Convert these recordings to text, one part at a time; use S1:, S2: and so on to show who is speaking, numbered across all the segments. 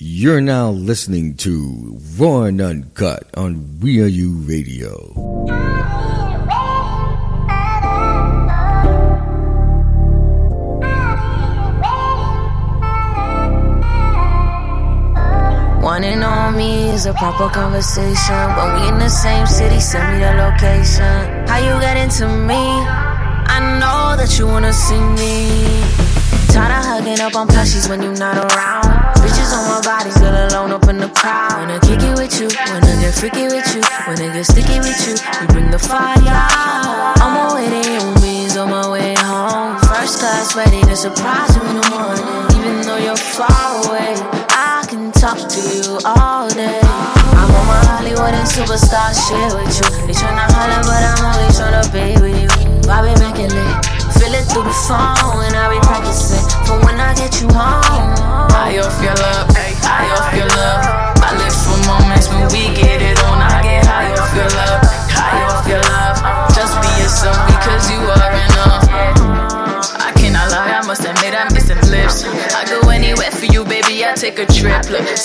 S1: You're now listening to Raw and Uncut on We Are You Radio.
S2: And on me is a proper conversation. When we in the same city, send me the location. How you get into me? I know that you wanna see me. Tired of hugging up on plushies when you're not around. Bitches on my body, still alone up in the crowd. Wanna kick it with you, wanna get freaky with you, wanna get sticky with you. We bring the fire. On way to you, means on my way home. First class, ready to surprise you in the morning. Even though you're far away, I can talk to you all day. I'm on my Hollywood and superstar shit with you. They tryna holler, but I'm only tryna be with you. Bobby Immaculate. Feel it through the phone and I be practicing for when I get you home.
S3: High off your love, high off your love. I live for moments when we get it on. I get high off your love, high off your love. Just be yourself because you are enough. I cannot lie, I must admit I'm missing blips. I go anywhere for you, baby. I take a trip.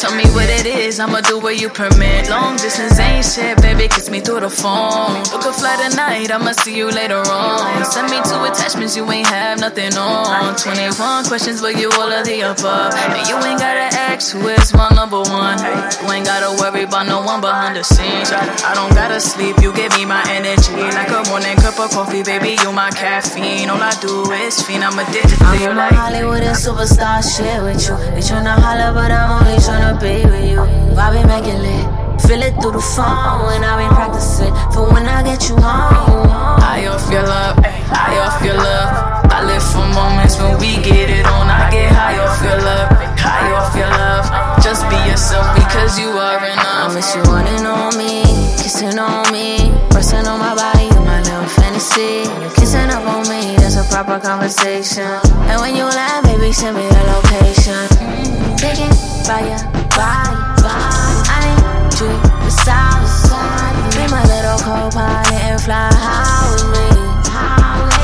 S3: Tell me what it is, I'ma do what you permit. Long distance ain't shit, baby. Kiss me through the phone. Book a flight tonight, I'ma see you later on. Send me two attachments, you ain't have nothing on. 21 questions, but you all of the above. And you ain't gotta ask who is my number one. You ain't gotta worry about no one behind the scenes. I, don't gotta sleep, you give me my energy. Like a morning cup of coffee, baby, you my caffeine. All I do is fiend, I'm addicted to
S2: I'm on
S3: like.
S2: Hollywood and superstar shit with you. They tryna holler, but I'm only tryna be with you. Bobby Immaculate. Feel it through the phone and I be practicing for when I get you home.
S3: High off your love, high off your love. I live for moments when we get it on. I get high off your love, high off your love. Just be yourself because you are enough.
S2: I miss you running on me, kissing on me, pressing on my body, you my little fantasy. You kissing up on me, that's a proper conversation. And when you land, baby, send me the location. Take it by your body. I need you beside me. Be my little co-pilot and fly high with me.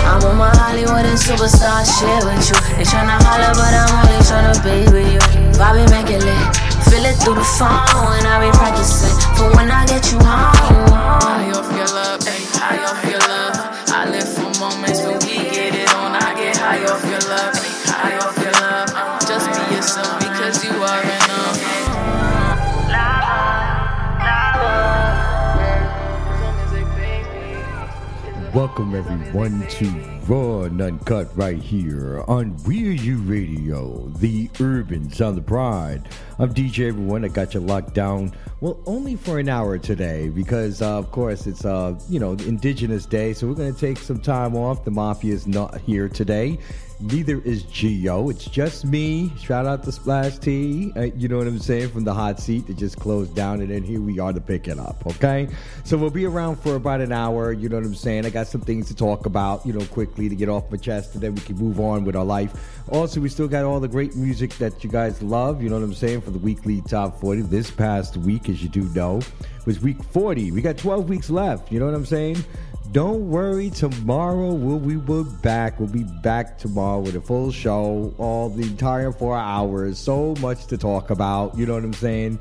S2: I'm on my Hollywood and superstar shit with you. They tryna holler, but I'm only tryna be with you. Bobby Immaculate. Feel it through the phone and I be practicing for when I get you home.
S3: High off your love, high off your
S1: Welcome everyone to Raw and Uncut right here on We Are You Radio, the urban sound of pride. I'm DJ Everyone. I got you locked down. Well, only for an hour today because, uh, of course, it's uh, you know Indigenous Day, so we're going to take some time off. The mafia is not here today. Neither is Geo. It's just me. Shout out to Splash T. Uh, you know what I'm saying? From the hot seat that just closed down, and then here we are to pick it up. Okay, so we'll be around for about an hour. You know what I'm saying? I got some things to talk about. You know, quickly to get off my chest, and then we can move on with our life. Also, we still got all the great music that you guys love. You know what I'm saying? For the weekly top 40. This past week, as you do know, was week 40. We got 12 weeks left. You know what I'm saying? Don't worry, tomorrow we'll we will back. We'll be back tomorrow with a full show, all the entire four hours. So much to talk about. You know what I'm saying?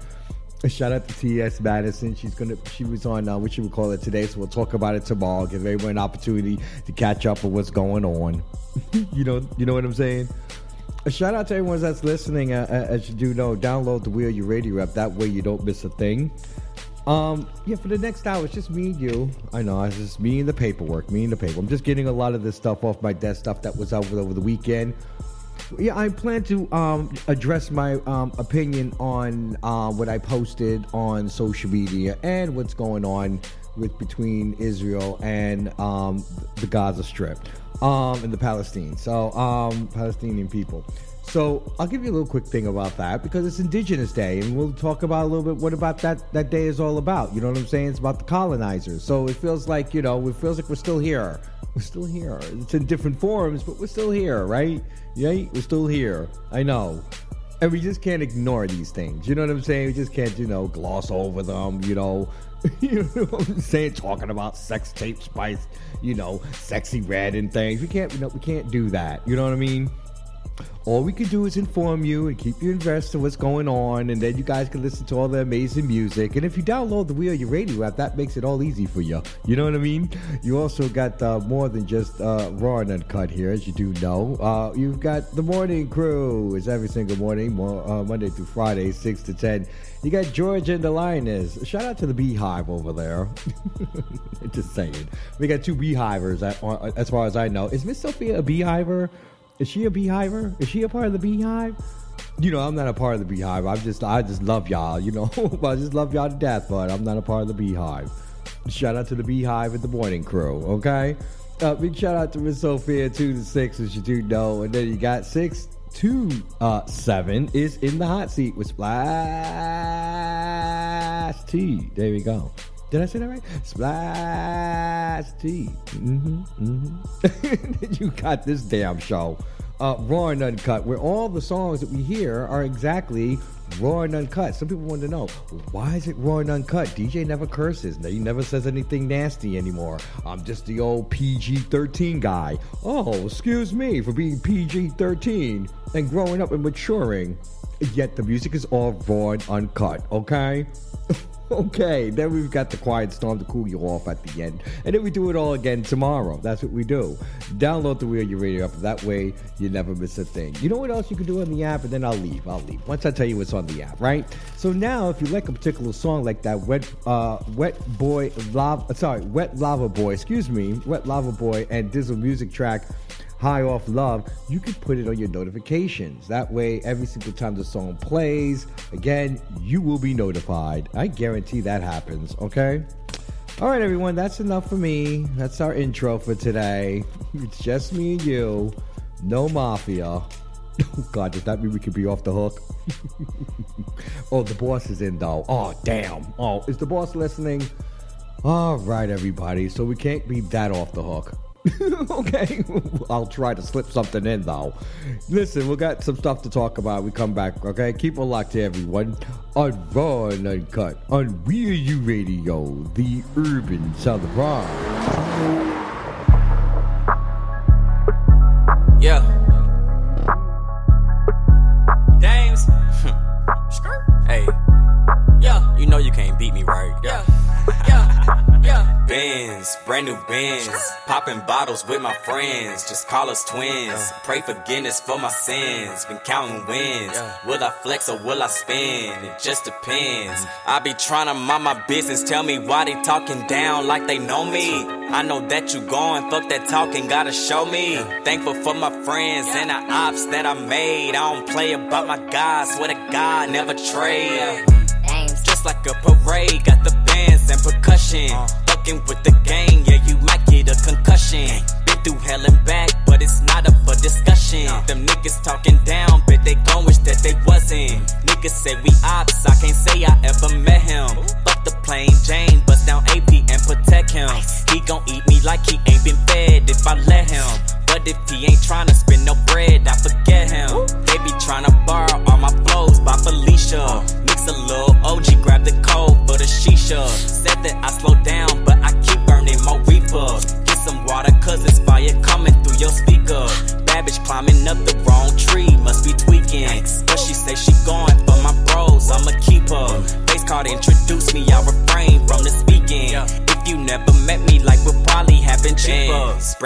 S1: A shout out to T.S. Madison. She's gonna she was on uh, what you would call it today, so we'll talk about it tomorrow. Give everyone an opportunity to catch up with what's going on. you know, you know what I'm saying? A shout out to everyone that's listening. Uh, uh, as you do know, download the We Are You Radio app. That way you don't miss a thing. Um, yeah, for the next hour, it's just me and you. I know, it's just me and the paperwork, me and the paper. I'm just getting a lot of this stuff off my desk, stuff that was over over the weekend. Yeah, I plan to um, address my um, opinion on uh, what I posted on social media and what's going on with between Israel and um, the Gaza Strip um, and the Palestine. So, um, Palestinian people. So I'll give you a little quick thing about that because it's Indigenous Day, and we'll talk about a little bit what about that that day is all about. You know what I'm saying? It's about the colonizers. So it feels like you know, it feels like we're still here. We're still here. It's in different forms, but we're still here, right? Yeah, we're still here. I know. And we just can't ignore these things. You know what I'm saying? We just can't, you know, gloss over them, you know. you know what I'm saying? Talking about sex tape spice, you know, sexy red and things. We can't, you know, we can't do that. You know what I mean? All we can do is inform you and keep you invested in what's going on, and then you guys can listen to all the amazing music. And if you download the We Are Your Radio app, that makes it all easy for you. You know what I mean? You also got uh, more than just uh, raw and uncut here, as you do know. Uh, you've got the morning crew. It's every single morning, uh, Monday through Friday, six to ten. You got George and the Lioness. Shout out to the Beehive over there. just saying. We got two Beehivers, uh, as far as I know. Is Miss Sophia a Beehiver? Is she a beehiver? Is she a part of the beehive? You know, I'm not a part of the beehive. I'm just, I just love y'all. You know, I just love y'all to death, but I'm not a part of the beehive. Shout out to the beehive and the morning crew. Okay. Uh, big shout out to Miss Sophia two to six, as you do know, and then you got six to uh, seven is in the hot seat with Splash T. There we go. Did I say that right? Splash T. Mm-hmm, mm-hmm. you got this damn show. Uh, raw and uncut, where all the songs that we hear are exactly raw and uncut. Some people want to know why is it raw and uncut? DJ never curses. He never says anything nasty anymore. I'm just the old PG 13 guy. Oh, excuse me for being PG 13 and growing up and maturing. Yet the music is all raw and uncut, okay? Okay, then we've got the quiet storm to cool you off at the end. And then we do it all again tomorrow. That's what we do. Download the We Are You Radio app. That way you never miss a thing. You know what else you can do on the app? And then I'll leave. I'll leave. Once I tell you what's on the app, right? So now if you like a particular song like that, Wet uh, Wet Boy Lava sorry, Wet Lava Boy, excuse me, Wet Lava Boy and Dizzle music track high off love, you can put it on your notifications. That way, every single time the song plays, again, you will be notified. I guarantee that happens, okay? All right, everyone, that's enough for me. That's our intro for today. It's just me and you. No mafia. Oh, God, does that mean we could be off the hook? oh, the boss is in, though. Oh, damn. Oh, is the boss listening? All right, everybody. So we can't be that off the hook. okay, I'll try to slip something in though. Listen, we got some stuff to talk about. We come back, okay? Keep a lock to everyone on Raw and Uncut on Real U Radio, the urban South of Pride.
S4: Yeah. Damez. hey. Yeah. You know you can't beat me, right? Yeah. Yeah. Yeah. Benz, brand new Benz. Popping bottles with my friends, just call us twins. Pray forgiveness for my sins, been counting wins. Will I flex or will I spend? It just depends. Mm-hmm. I be trying to mind my business, tell me why they talking down like they know me. I know that you going, fuck that talking, gotta show me. Thankful for my friends and the ops that I made. I don't play about my guys, swear to God, never trade. Just like a parade, got the bands and percussion uh. Fucking with the gang, yeah, you might get a concussion. Been through hell and back, but it's not up for discussion. Them niggas talking down, but they gon' wish that they wasn't. Niggas say we ops, I can't say I ever met him. Fuck the plain Jane, bust down AP and protect him. He gon' eat me like he ain't been fed if I let him. But if he ain't tryna spend no bread, I forget him. They be tryna borrow all my flows by Felicia. Mix a little OG, grab the code for the shisha. Said that I slow down, but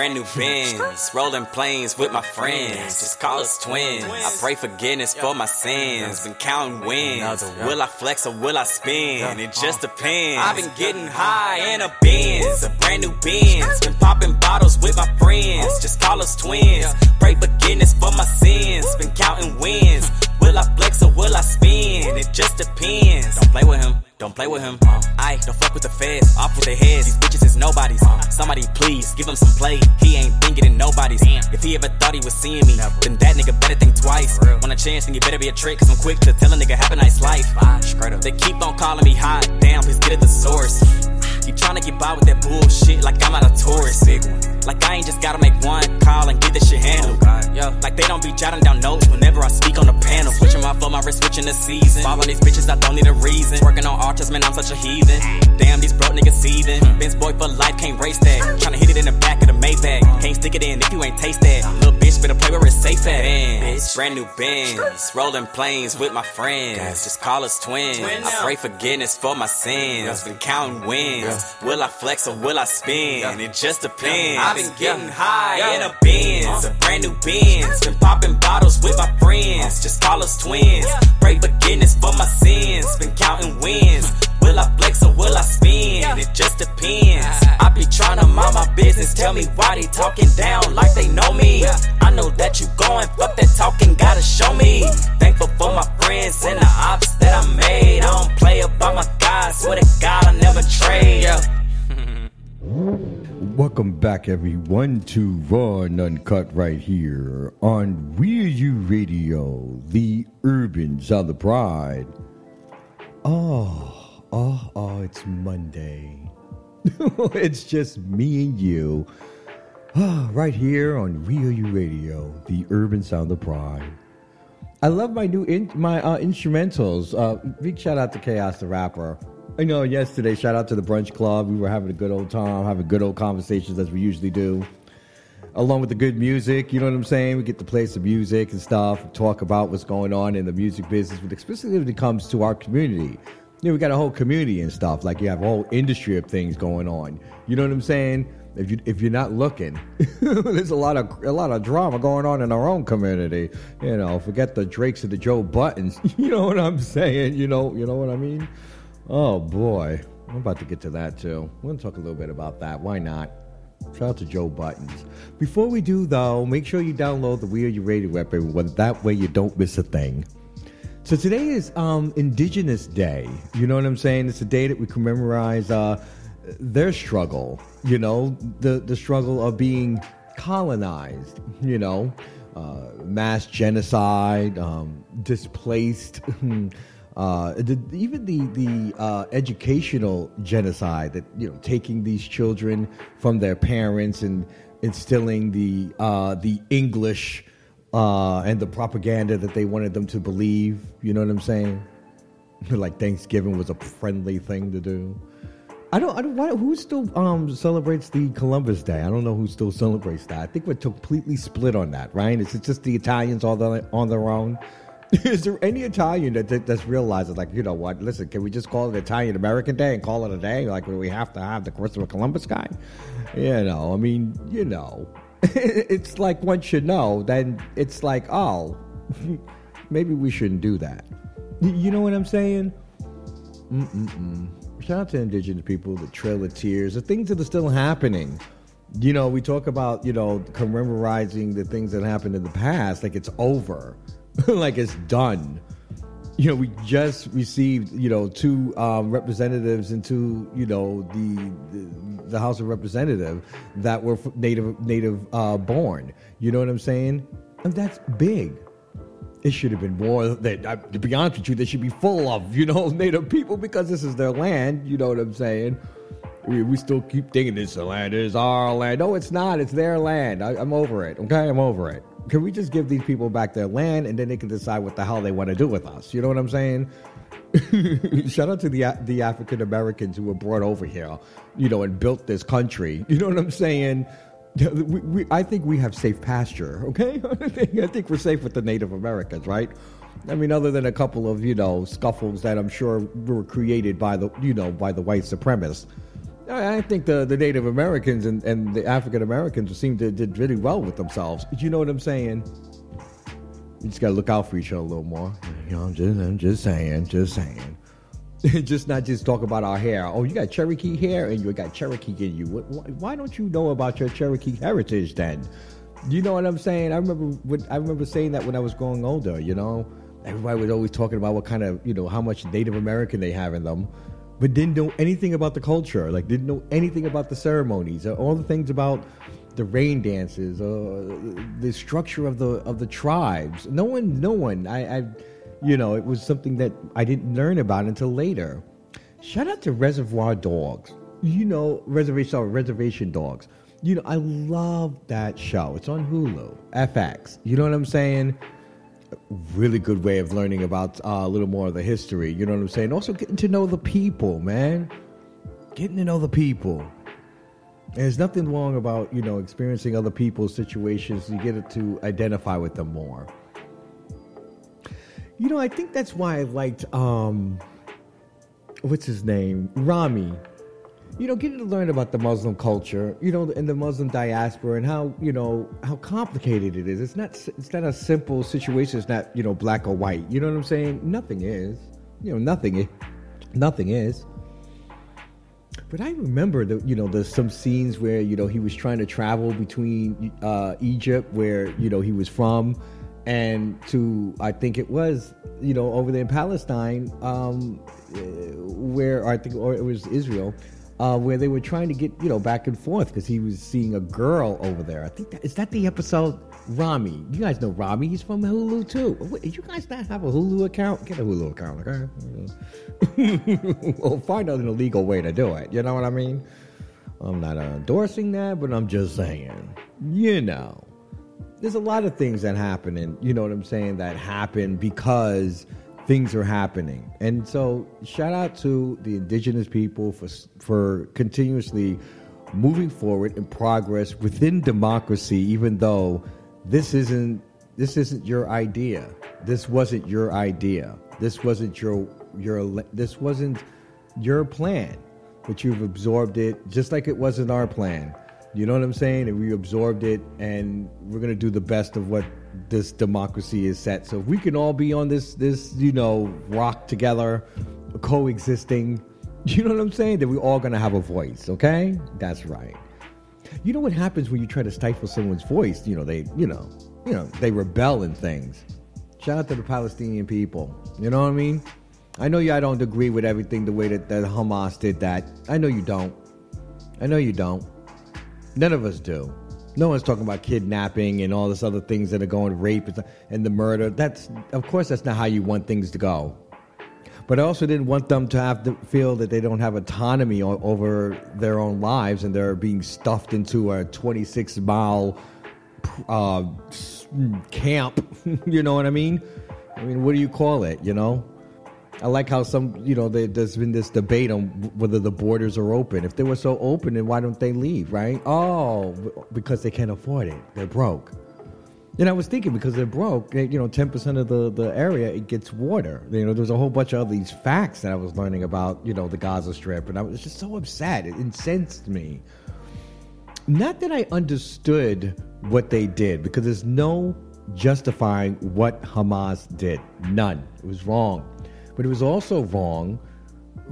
S4: Brand new Benz, rolling planes with my friends. Just call us twins. I pray forgiveness for my sins. Been counting wins. Will I flex or will I spin? It just depends. I've been getting high in a Benz, a brand new Benz. Been popping bottles with my friends. Just call us twins. Pray forgiveness for my sins. Been counting wins. Will I flex or will I spin? It just depends. Don't play with him. Don't play with him. Uh, I don't fuck with the feds. Off with their heads. These bitches is nobodies. Somebody please give him some play. He ain't been getting nobody's. If he ever thought he was seeing me, then that nigga better think twice. Want a chance, then you better be a trick. Cause I'm quick to tell a nigga have a nice life. They keep on calling me hot. Damn, please get at the source. You tryna get by with that bullshit like I'm out of tourist. Like I ain't just gotta make one call and switching the season. Following these bitches, I don't need a reason. Working on artists, man, I'm such a heathen. Damn, these broke niggas seething. Benz boy for life, can't race that. Tryna hit it in the back of the Maybach. Can't stick it in if you ain't taste that. Play where it's. Benz, brand new Benz, rolling planes with my friends. Just call us twins. I pray forgiveness for my sins. Been counting wins. Will I flex or will I spin? It just depends. I've been getting high in a Benz, uh-huh. a brand new Benz. Been popping bottles with my friends. Just call us twins. Pray forgiveness for my sins. Been counting wins. Will I flex or will I spin? It just depends. I be trying to mind my business. Tell me why they talking down like they know me. I know that you going, fuck that talking, gotta show me. Thankful for my friends and the ops that I made. I don't play about my guys, swear to God I never trade.
S1: Welcome back, everyone, to Raw and Uncut right here on Real You Radio, the Urbans Sound the Pride. Oh, oh, oh, it's Monday. it's just me and you, ah, right here on Real You Radio, the Urban Sound of Pride. I love my new in, my uh, instrumentals. Uh, big shout out to Chaos the Rapper. I know yesterday, shout out to the Brunch Club. We were having a good old time, having good old conversations as we usually do. Along with the good music, you know what I'm saying? We get to play some music and stuff, talk about what's going on in the music business, but especially when it comes to our community. You know, we got a whole community and stuff. Like you have a whole industry of things going on. You know what I'm saying? If you if you're not looking, there's a lot of a lot of drama going on in our own community. You know, forget the Drakes and the Joe Buddens. You know what I'm saying? You know, you know what I mean? Oh boy, I'm about to get to that too. We're gonna talk a little bit about that. Why not? Shout out to Joe Buddens. Before we do though, make sure you download the We Are You Radio app, everyone. That way you don't miss a thing. So today is um, Indigenous Day. You know what I'm saying? It's a day that we commemorate uh, their struggle. You know, the the struggle of being colonized. You know, uh, mass genocide, um, displaced. Uh, the, even the the uh, educational genocide that you know taking these children from their parents and instilling the uh, the English uh, and the propaganda that they wanted them to believe. You know what I'm saying? like Thanksgiving was a friendly thing to do. I don't. I don't. Why, who still um, celebrates the Columbus Day? I don't know who still celebrates that. I think we're completely split on that, right? Is it just the Italians all the, on their own? Is there any Italian that, that that's realizes like you know what? Listen, can we just call it Italian American Day and call it a day? Like we have to have the Christopher Columbus guy? You know, I mean, you know, it's like one should know. Then it's like, oh, maybe we shouldn't do that. You know what I'm saying? Mm-mm-mm. Shout out to indigenous people, the Trail of Tears, the things that are still happening. You know, we talk about, you know, commemorizing the things that happened in the past like it's over. like it's done. You know, we just received, you know, two um, representatives into, you know, the, the, the House of Representative that were native native uh, born. You know what I'm saying? And that's big. It should have been more. That uh, to be honest with you, they should be full of, you know, native people because this is their land. You know what I'm saying? We, we still keep thinking this land is our land. No, it's not. It's their land. I, I'm over it. Okay, I'm over it can we just give these people back their land and then they can decide what the hell they want to do with us? You know what I'm saying? Shout out to the the African Americans who were brought over here, you know, and built this country. You know what I'm saying? We, we, I think we have safe pasture. Okay, I think, we're safe with the Native Americans, right? I mean, other than a couple of you know scuffles that I'm sure were created by the you know by the white supremacists. I think the, the Native Americans and, and the African Americans seem to did really well with themselves. You know what I'm saying? You just gotta look out for each other a little more. You know, I'm just I'm just saying, just saying. just not just talk about our hair. Oh, you got Cherokee hair and you got Cherokee in you. Why don't you know about your Cherokee heritage then? You know what I'm saying? I remember when, I remember saying that when I was growing older. You know, everybody was always talking about what kind of you know how much Native American they have in them but didn't know anything about the culture, like didn't know anything about the ceremonies, uh, all the things about the rain dances, uh, the structure of the of the tribes. No one, no one. I, I, you know, it was something that I didn't learn about until later. Shout out to Reservoir Dogs. You know, reservation sorry, reservation dogs. You know, I love that show. It's on Hulu, FX. You know what I'm saying? Really good way of learning about uh, a little more of the history. You know what I'm saying? Also getting to know the people, man. Getting to know the people. there's nothing wrong about you know experiencing other people's situations. You get it to identify with them more. You know, I think that's why I liked um, what's his name, Ramy. You know, getting to learn about the Muslim culture, you know, and the Muslim diaspora, and how you know how complicated it is. It's not. It's not a simple situation. It's not you know black or white. You know what I'm saying? Nothing is. You know, nothing. Is, nothing is. But I remember that you know there's some scenes where you know he was trying to travel between uh, Egypt, where you know he was from, and to I think it was you know over there in Palestine, um, uh, where I think or it was Israel, uh, where they were trying to get you know back and forth because he was seeing a girl over there. I think that is that the episode. Ramy, you guys know Ramy. He's from Hulu too. You guys not have a Hulu account? Get a Hulu account, okay? we'll find out an illegal way to do it. You know what I mean? I'm not endorsing that, but I'm just saying, you know there's a lot of things that happen and you know what i'm saying that happen because things are happening. And so shout out to the indigenous people for for continuously moving forward in progress within democracy even though this isn't this isn't your idea. This wasn't your idea. This wasn't your your this wasn't your plan but you've absorbed it just like it wasn't our plan. You know what I'm saying? And we absorbed it, and we're gonna do the best of what this democracy is set. So if we can all be on this this you know rock together, coexisting, you know what I'm saying? That we're all gonna have a voice. Okay, that's right. You know what happens when you try to stifle someone's voice? You know they you know you know they rebel and things. Shout out to the Palestinian people. You know what I mean? I know you. I don't agree with everything the way that, that Hamas did that. I know you don't. I know you don't. None of us do. No one's talking about kidnapping and all this other things that are going rape and the murder. That's of course that's not how you want things to go. But I also didn't want them to have to feel that they don't have autonomy over their own lives and they're being stuffed into a 26 mile uh, camp. you know what I mean? I mean, what do you call it? You know, I like how some, you know, they, there's been this debate on whether the borders are open. If they were so open, then why don't they leave, right? Oh, because they can't afford it. They're broke. And I was thinking because they're broke, eh, you know, 10% of the, the area, it gets water. You know, there's a whole bunch of these facts that I was learning about, you know, the Gaza Strip. And I was just so upset. It incensed me. Not that I understood what they did, because there's no justifying what Hamas did. None. It was wrong. But it was also wrong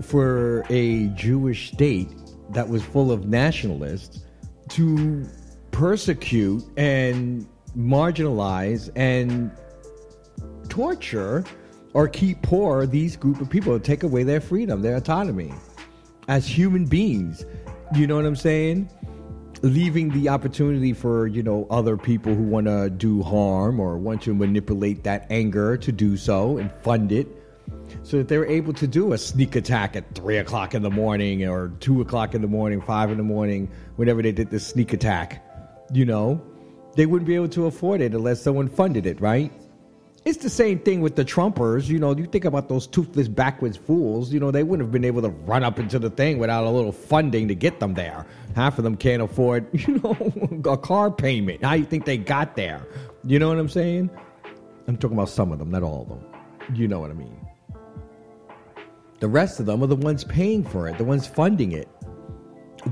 S1: for a Jewish state that was full of nationalists to persecute and marginalize and torture or keep poor these group of people, take away their freedom, their autonomy as human beings. You know what I'm saying? Leaving the opportunity for, you know, other people who want to do harm or want to manipulate that anger to do so and fund it so that they were able to do a sneak attack at three o'clock in the morning or two o'clock in the morning, five in the morning, whenever they did this sneak attack. You know, they wouldn't be able to afford it unless someone funded it, right? It's the same thing with the Trumpers. You know, you think about those toothless, backwards fools. You know, they wouldn't have been able to run up into the thing without a little funding to get them there. Half of them can't afford, you know, a car payment. How you think they got there? You know what I'm saying? I'm talking about some of them, not all of them. You know what I mean. The rest of them are the ones paying for it, the ones funding it.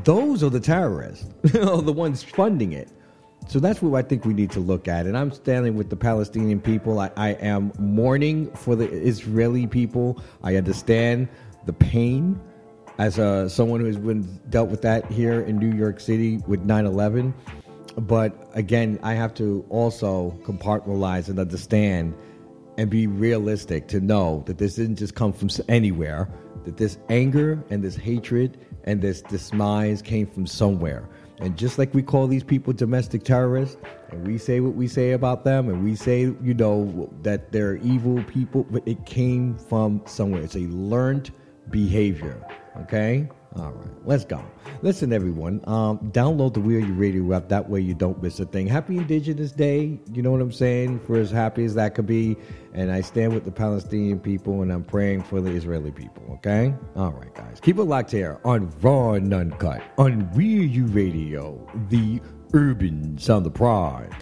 S1: Those are the terrorists, the ones funding it. So that's what I think we need to look at. And I'm standing with the Palestinian people. I, I am mourning for the Israeli people. I understand the pain as a, someone who has been dealt with that here in New York City with 9 11. But again, I have to also compartmentalize and understand and be realistic to know that this didn't just come from anywhere, that this anger and this hatred and this dismise came from somewhere. And just like we call these people domestic terrorists, and we say what we say about them, and we say, you know, that they're evil people, but it came from somewhere. It's a learned behavior, okay? All right, let's go. Listen, everyone, um, download the We Are You Radio app. That way you don't miss a thing. Happy Indigenous Day. You know what I'm saying? For as happy as that could be. And I stand with the Palestinian people and I'm praying for the Israeli people, okay? All right, guys. Keep it locked here on Raw and Uncut on Real You Radio, the urban sound of pride.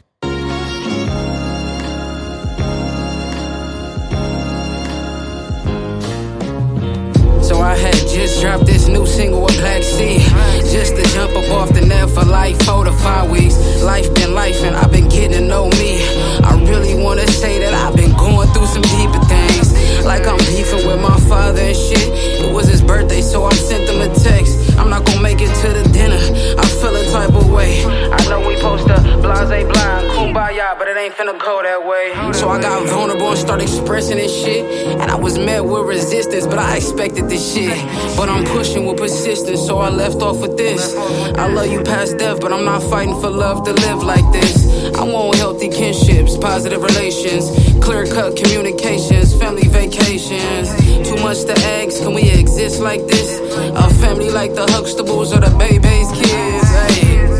S5: So I had just dropped this new single with Black Sea. Just to jump up off the net for life, four to five weeks. Life been life and I've been getting to know me. I really wanna say that I've been going through some deeper things. Like I'm beefing with my father and shit. It was his birthday, so I sent him a text. I'm not gonna make it to the dinner. I feel a type of way. I know we supposed it ain't finna go that way. So I got vulnerable and started expressing this shit. And I was met with resistance, but I expected this shit. But I'm pushing with persistence, so I left off with this. I love you past death, but I'm not fighting for love to live like this. I want healthy kinships, positive relations, clear cut communications, family vacations. Too much to ask, can we exist like this? A family like the Huxtables or the Baby's kids. Hey.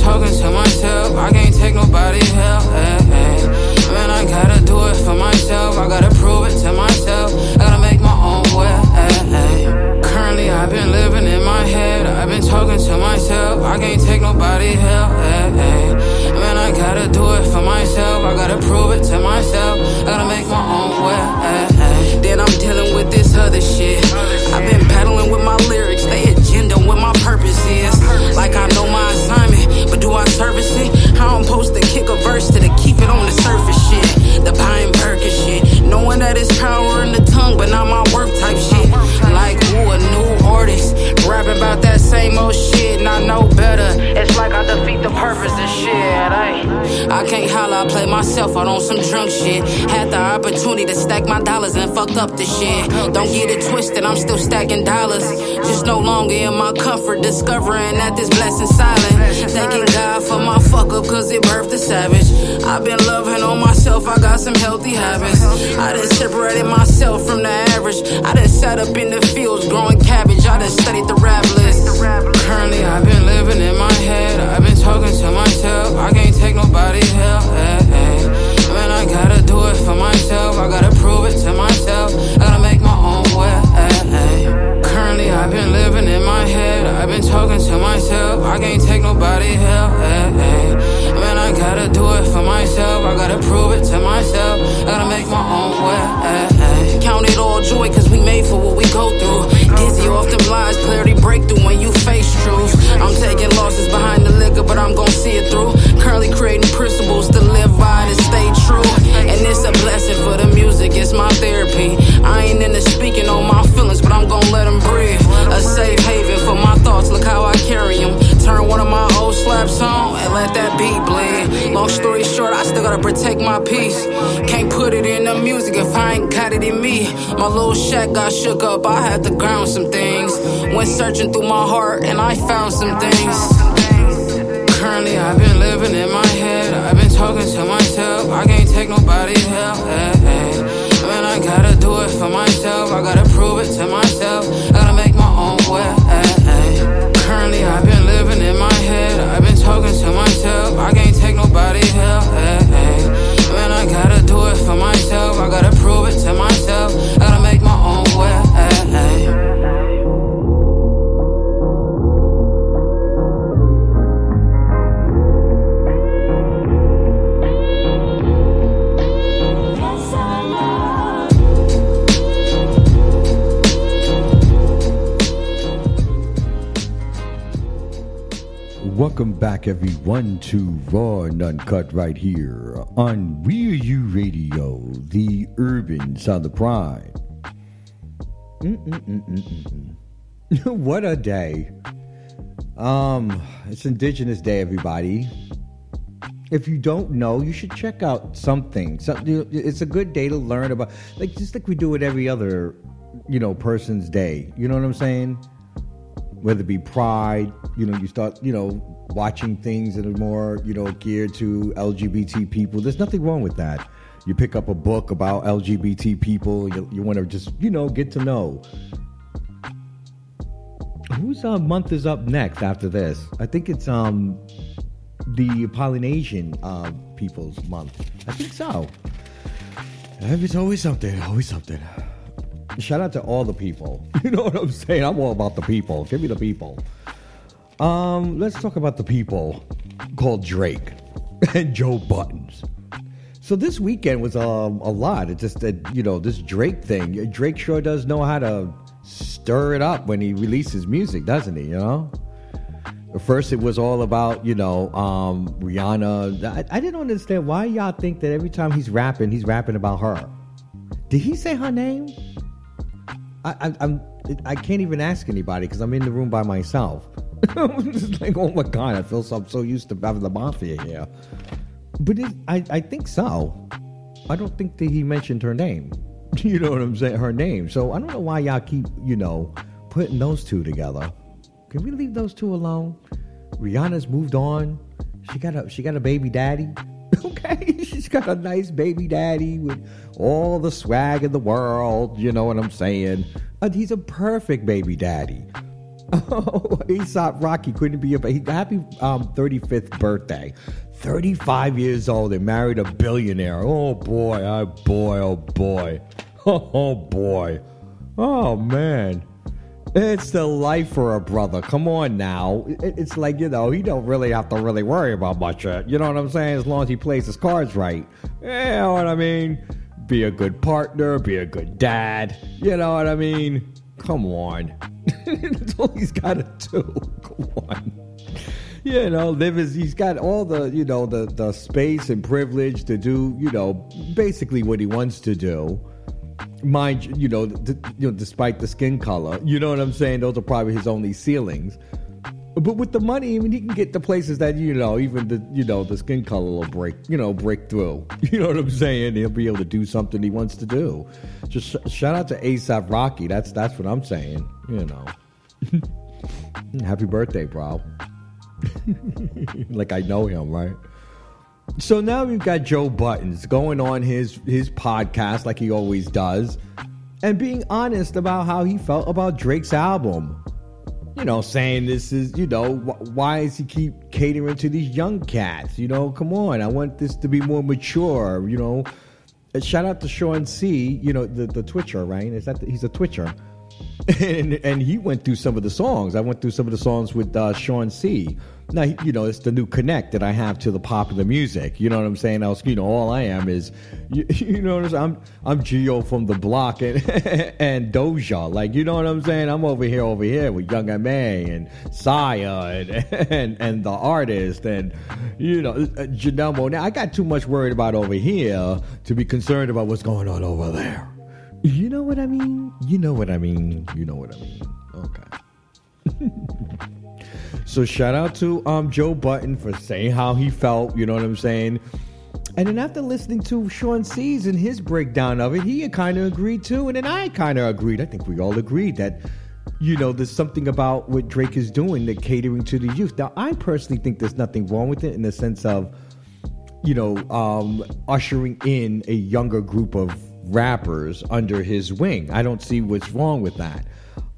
S5: Talking to myself. I can't take nobody help. Hey, eh, eh. hey. Man, I gotta do it for myself. I gotta prove it to myself. I gotta make my own way. Hey. Currently, I've been living in my head. I've been talking to myself. I can't take nobody help. Man, I gotta do it for myself. I gotta prove it to myself. I gotta make my own way. Then I'm dealing with this other shit. I've been battling with my lyrics. They agenda, what my purpose is. Like I know I service it? How I'm supposed to kick a verse to the keep it on the surface shit. The Pine Burger shit. Knowing that it's power in the tongue, but not my work type shit. Like, ooh, a new artist. Rapping about that same old shit, and I know better. It's like I defeat the purpose of shit. Ay. I can't holler, I play myself out on some drunk shit. Had the opportunity to stack my dollars up the shit. Don't get it twisted, I'm still stacking dollars. Just no longer in my comfort, discovering that this blessing silent. Thanking God for my fuck up, cause it birthed a savage. I've been loving on myself, I got some healthy habits. I done separated myself from the average. I done sat up in the fields growing cabbage. I done studied the rap list. Currently, I've been living in my head. I've been talking to myself. I can't take nobody help. Eh. Gotta do it for myself. I gotta prove it to myself. I gotta make my own way. Currently, I've been living in my head. I've been talking to myself. I can't take nobody help. Man, I gotta do it for myself. I gotta prove it to myself. I gotta make my own way. Count gotta protect my peace. Can't put it in the music if I ain't got it in me. My little shack got shook up, I had to ground some things. Went searching through my heart and I found some things. Currently, I've been living in my head. I've been talking to myself. I can't take nobody help. Hey, hey. Man, I gotta do it for myself. I gotta prove it to myself. I gotta make my own way. Hey. Currently, I've been living in my head. I've been talking to myself. I
S1: Welcome back, everyone, to Raw and Uncut right here on Real You Radio, the urban sound of pride. What a day! Um, it's Indigenous Day, everybody. If you don't know, you should check out something. Something. It's a good day to learn about, like just like we do it every other, you know, person's day. You know what I'm saying? Whether it be pride, you know, you start, you know, watching things that are more, you know, geared to LGBT people. There's nothing wrong with that. you pick up a book about LGBT people, you, you want to just you know get to know. Whose uh, month is up next after this? I think it's um the Polynesian uh, people's month. I think so. It's always something, always something. Shout out to all the people. You know what I'm saying? I'm all about the people. Give me the people. Um, let's talk about the people called Drake and Joe Buddens. So this weekend was um, a lot. It's just that you know this Drake thing. Drake sure does know how to stir it up when he releases music, doesn't he? You know. First, it was all about you know um, Rihanna. I, I didn't understand why y'all think that every time he's rapping, he's rapping about her. Did he say her name? I, I'm I can't even ask anybody because I'm in the room by myself. I'm just like, oh my god, I feel so I'm so used to having the mafia here. But it, I I think so. I don't think that he mentioned her name. You know what I'm saying? Her name. So I don't know why y'all keep you know putting those two together. Can we leave those two alone? Rihanna's moved on. She got a she got a baby daddy. Okay, she's got a nice baby daddy with all the swag in the world. You know what I'm saying? And he's a perfect baby daddy. Oh, ASAP Rocky couldn't be a happy um, 35th birthday. 35 years old and married a billionaire. Oh boy, oh boy, oh boy. Oh boy. Oh man. It's the life for a brother. Come on now. It's like, you know, he don't really have to really worry about much. Uh, you know what I'm saying? As long as he plays his cards right. You know what I mean? Be a good partner, be a good dad. You know what I mean? Come on. That's all he's got to do. Come on. You know, live his, he's got all the, you know, the, the space and privilege to do, you know, basically what he wants to do mind you know, d- you know, despite the skin color, you know what I'm saying? Those are probably his only ceilings. But with the money, I mean, he can get to places that you know, even the you know, the skin color will break, you know, break through. You know what I'm saying? He'll be able to do something he wants to do. Just sh- shout out to ASAP Rocky. That's that's what I'm saying. You know, happy birthday, bro. like I know him, right? So now we've got Joe Buddens going on his his podcast like he always does, and being honest about how he felt about Drake's album. You know, saying this is you know wh- why does he keep catering to these young cats? You know, come on, I want this to be more mature. You know, and shout out to Sean C. You know the the Twitcher, right? Is that the, he's a Twitcher. And, and he went through some of the songs. I went through some of the songs with uh, Sean C. Now, you know, it's the new connect that I have to the popular music. You know what I'm saying? Else, you know, all I am is, you, you know, what I'm I'm Geo from the block and and Dojah. Like, you know what I'm saying? I'm over here, over here with Young M.A. and Saya and, and and the artist and you know uh, Janelle Now, I got too much worried about over here to be concerned about what's going on over there. You know what I mean? You know what I mean? You know what I mean? Okay. So shout out to um, Joe Budden for saying how he felt. You know what I'm saying? And then after listening to Sean C's and his breakdown of it, he kind of agreed too. And then I kind of agreed. I think we all agreed that, you know, there's something about what Drake is doing that catering to the youth. Now, I personally think there's nothing wrong with it in the sense of, you know, um, ushering in a younger group of rappers under his wing. I don't see what's wrong with that.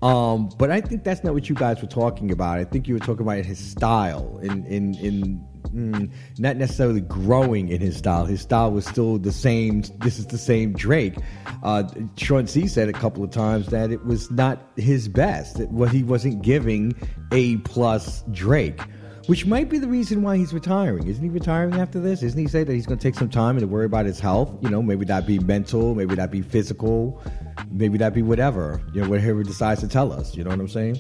S1: Um, but I think that's not what you guys were talking about. I think you were talking about his style in in in mm, not necessarily growing in his style. His style was still the same. This is the same Drake. Uh, Sean C said a couple of times that it was not his best. It, what he wasn't giving a plus Drake which might be the reason why he's retiring. Isn't he retiring after this? Isn't he say that he's going to take some time and to worry about his health? You know, maybe that be mental, maybe that be physical, maybe that be whatever. You know, whatever he decides to tell us. You know what I'm saying?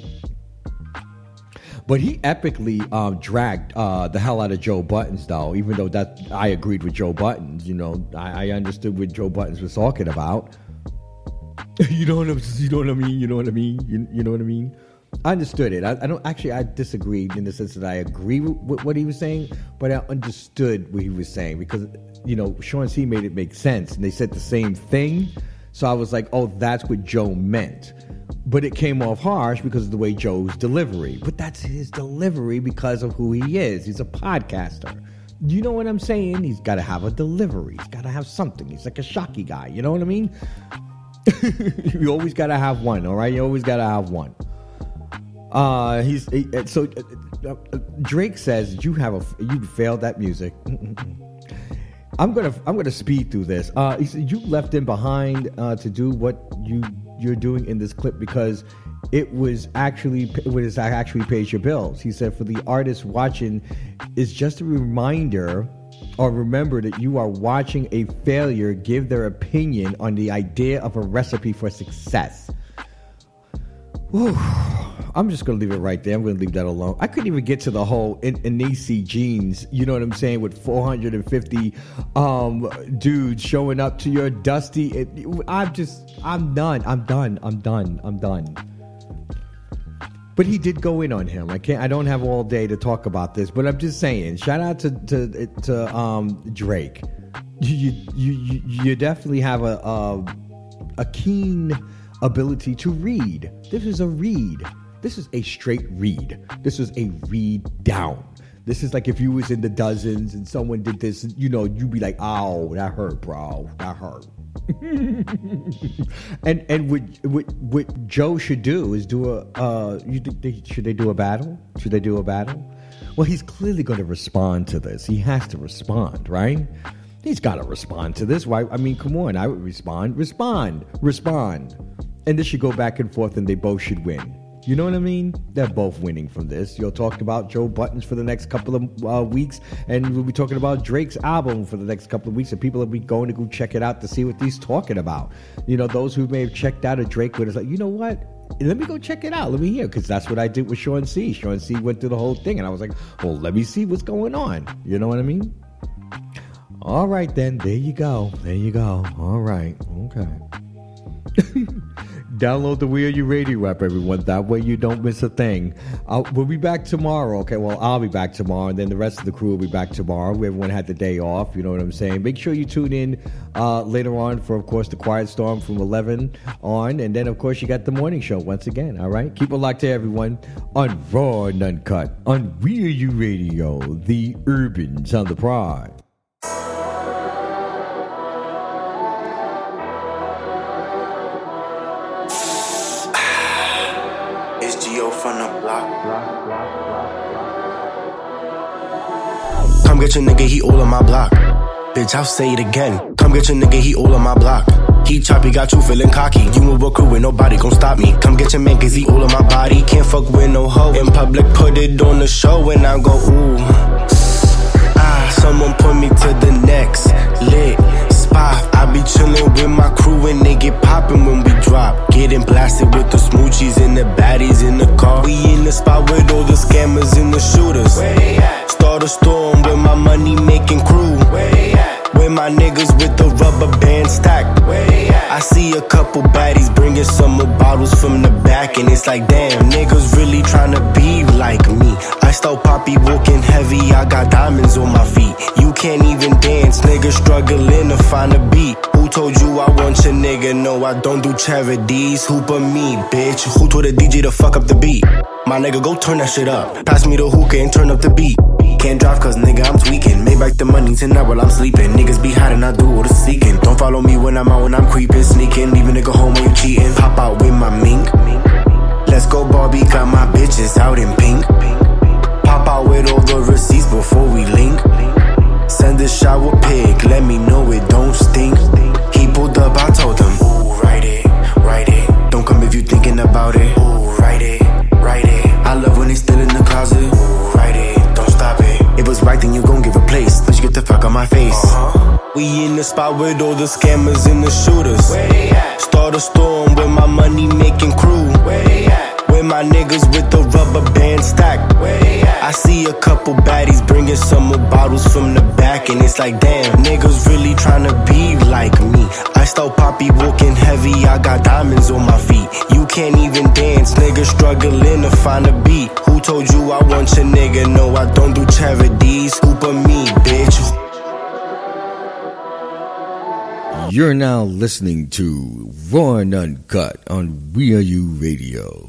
S1: But he epically um, dragged uh, the hell out of Joe Buddens, though. Even though that I agreed with Joe Buddens, you know, I, I understood what Joe Buddens was talking about. you know what I'm, you know what I mean? You know what I mean? You, you know what I mean? I understood it. I, I, don't actually. I disagreed in the sense that I agree with, what he was saying, but I understood what he was saying because you know Sean C made it make sense, and they said the same thing. So I was like, oh, that's what Joe meant. But it came off harsh because of the way Joe's delivery. But that's his delivery because of who he is. He's a podcaster. You know what I'm saying? He's got to have a delivery. He's got to have something. He's like a shocky guy. You know what I mean? you always got to have one. All right, you always got to have one. Uh, he's he, so uh, uh, Drake says you have a you failed that music. I'm gonna I'm gonna speed through this. Uh, he said you left him behind uh, to do what you you're doing in this clip because it was actually it was actually pays your bills. He said for the artist watching, it's just a reminder or remember that you are watching a failure give their opinion on the idea of a recipe for success. Whew. I'm just gonna leave it right there. I'm gonna leave that alone. I couldn't even get to the whole in- Inisi jeans. You know what I'm saying? With 450 um, dudes showing up to your dusty. It, I'm just. I'm done. I'm done. I'm done. I'm done. But he did go in on him. I can't. I don't have all day to talk about this. But I'm just saying. Shout out to to to um, Drake. You you you you definitely have a a, a keen ability to read. This is a read. This is a straight read. This is a read down. This is like if you was in the dozens and someone did this, you know, you'd be like, "Oh, that hurt, bro. That hurt." and and what, what what Joe should do is do a uh, you, they, should they do a battle? Should they do a battle? Well, he's clearly going to respond to this. He has to respond, right? He's got to respond to this. Why? I mean, come on. I would respond, respond, respond, and this should go back and forth, and they both should win. You know what I mean? They're both winning from this. You'll talk about Joe Buddens for the next couple of uh, weeks, and we'll be talking about Drake's album for the next couple of weeks, and people will be going to go check it out to see what he's talking about. You know, those who may have checked out a Drake with us, like, you know what? Let me go check it out. Let me hear, because that's what I did with Sean C. Sean C. went through the whole thing, and I was like, well, let me see what's going on. You know what I mean? All right, then. There you go. There you go. All right. Okay. Download the Are You Radio app, everyone. That way you don't miss a thing. We'll be back tomorrow. Okay, well, I'll be back tomorrow, and then the rest of the crew will be back tomorrow. Everyone had the day off. You know what I'm saying? Make sure you tune in uh, later on for, of course, the Quiet Storm from 11 on, and then, of course, you got the morning show once again. All right, keep it locked to everyone on Raw and Uncut on Are You Radio, the Urban Sound of Pride.
S6: Get your nigga, he all on my block. Bitch, I'll say it again. Come get your nigga, he all on my block. He choppy, got you feeling cocky. You a crew and nobody gon' stop me. Come get your man, cause he all on my body. Can't fuck with no hoe. In public, put it on the show and I go, ooh. Ah, someone put me to the next lit spot. I be chillin' with my crew and they get poppin' when we drop. Getting blasted with the smoochies and the baddies in the car. We in the spot with all the scammers and the shooters. Where they at? Start a storm with my money making crew. Where my niggas with the rubber band stack. I see a couple baddies bringing some more bottles from the back, and it's like, damn, niggas really tryna be like me. I stole poppy walking heavy, I got diamonds on my feet. You can't even dance, niggas struggling to find a beat. Who told you I want your nigga? No, I don't do charities. Who but me, bitch? Who told the DJ to fuck up the beat? My nigga, go turn that shit up. Pass me the hookah and turn up the beat. Can't drive cause nigga I'm tweaking. Make back the money tonight while I'm sleeping. Niggas be hiding, I do all the seeking. Don't follow me when I'm out when I'm creeping. Sneaking, leave a nigga home when you cheating. Pop out with my mink. Let's go, Barbie, got my bitches out in pink. Pop out with all the receipts before we link. Send a shower pic, let me know it don't stink. He pulled up, I told him, Ooh, write it, write it. Don't come if you thinking about it. Ooh, write it. I love when they still in the closet. It, don't stop it. It was right, then you gon' get replaced. But you get the fuck on my face. Uh-huh. We in the spot with all the scammers and the shooters. Where they at? Start a storm with my money making crew. Where my niggas with the rubber band stack. I see a couple baddies bringing some more bottles from the back, and it's like, damn, niggas really tryna be like me. I stole poppy walking heavy, I got diamonds on my feet. You can't even dance, niggas struggling to find a beat. Who told you I want your nigga? No, I don't do charities. Who but me, bitch?
S1: You're now listening to Raw and Uncut on We Are You Radio.